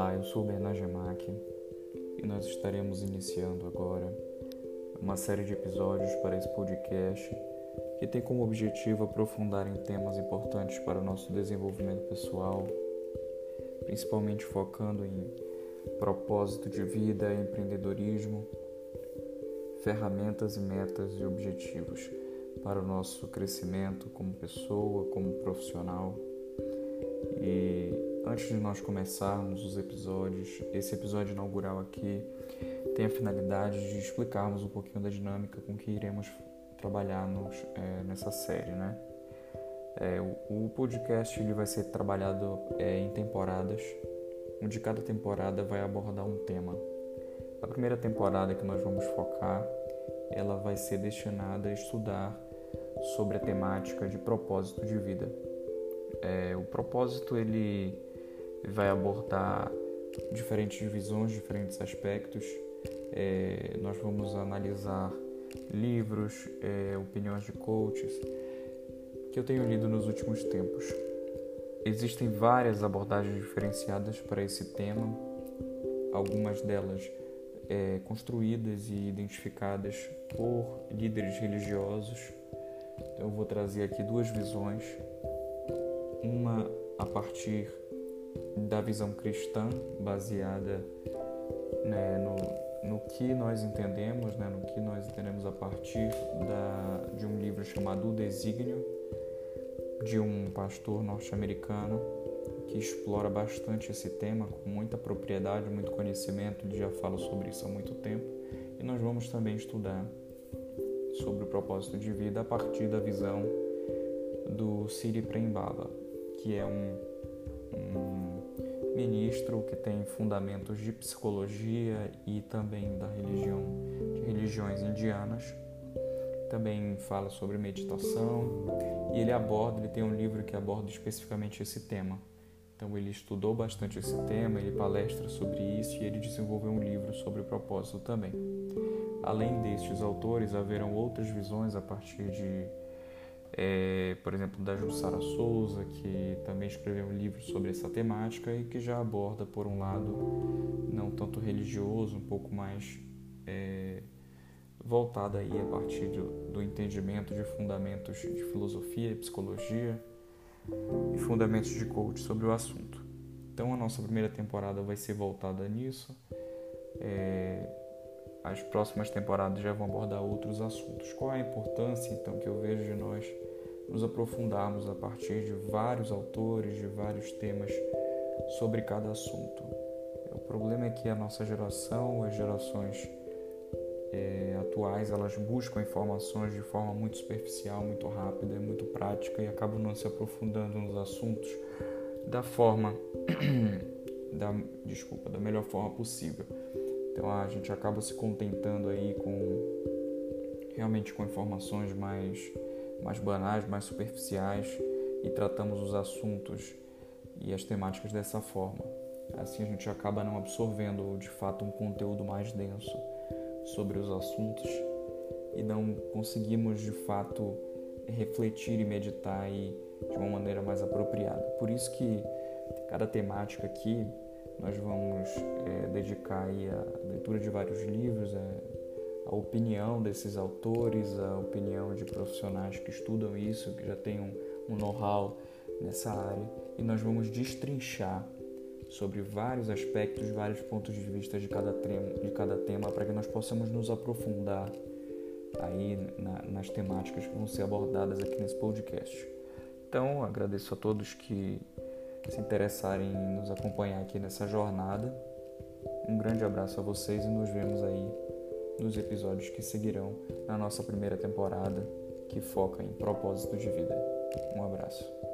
Olá, eu sou Bernard e nós estaremos iniciando agora uma série de episódios para esse podcast que tem como objetivo aprofundar em temas importantes para o nosso desenvolvimento pessoal, principalmente focando em propósito de vida, empreendedorismo, ferramentas e metas e objetivos para o nosso crescimento como pessoa, como profissional. E Antes de nós começarmos os episódios, esse episódio inaugural aqui tem a finalidade de explicarmos um pouquinho da dinâmica com que iremos trabalhar nos, é, nessa série, né? É, o, o, podcast ele vai ser trabalhado é, em temporadas, onde cada temporada vai abordar um tema. A primeira temporada que nós vamos focar, ela vai ser destinada a estudar sobre a temática de propósito de vida. É, o propósito ele vai abordar diferentes visões, diferentes aspectos. É, nós vamos analisar livros, é, opiniões de coaches que eu tenho lido nos últimos tempos. Existem várias abordagens diferenciadas para esse tema, algumas delas é, construídas e identificadas por líderes religiosos. Então, eu vou trazer aqui duas visões, uma a partir da visão cristã baseada né, no, no que nós entendemos, né, no que nós entendemos a partir da, de um livro chamado O Desígnio, de um pastor norte-americano que explora bastante esse tema com muita propriedade, muito conhecimento, ele já fala sobre isso há muito tempo. E nós vamos também estudar sobre o propósito de vida a partir da visão do Siri Prembaba, que é um, um ministro que tem fundamentos de psicologia e também da religião, de religiões indianas. Também fala sobre meditação e ele aborda, ele tem um livro que aborda especificamente esse tema. Então ele estudou bastante esse tema, ele palestra sobre isso e ele desenvolveu um livro sobre o propósito também. Além destes autores, haverão outras visões a partir de é, por exemplo, da Jussara Souza, que também escreveu um livro sobre essa temática e que já aborda, por um lado, não tanto religioso, um pouco mais é, voltada aí a partir do, do entendimento de fundamentos de filosofia e psicologia e fundamentos de coach sobre o assunto. Então, a nossa primeira temporada vai ser voltada nisso. É, as próximas temporadas já vão abordar outros assuntos. Qual a importância, então, que eu vejo de nós nos aprofundarmos a partir de vários autores, de vários temas sobre cada assunto? O problema é que a nossa geração, as gerações é, atuais, elas buscam informações de forma muito superficial, muito rápida, muito prática e acabam não se aprofundando nos assuntos da forma, da, desculpa, da melhor forma possível. Então a gente acaba se contentando aí com realmente com informações mais, mais banais, mais superficiais e tratamos os assuntos e as temáticas dessa forma. Assim a gente acaba não absorvendo de fato um conteúdo mais denso sobre os assuntos e não conseguimos de fato refletir e meditar aí de uma maneira mais apropriada. Por isso que cada temática aqui nós vamos é, dedicar aí a leitura de vários livros, a, a, opinião desses autores, a opinião de profissionais que estudam isso, que já têm um, um know-how nessa área, e nós vamos destrinchar sobre vários aspectos, vários pontos de vista de cada, tema, de cada tema, para que nós possamos nos aprofundar aí na, nas temáticas que vão ser abordadas aqui nesse podcast. Então, agradeço a todos que se interessarem em nos acompanhar aqui nessa jornada. Um grande abraço a vocês e nos vemos aí nos episódios que seguirão na nossa primeira temporada, que foca em propósito de vida. Um abraço.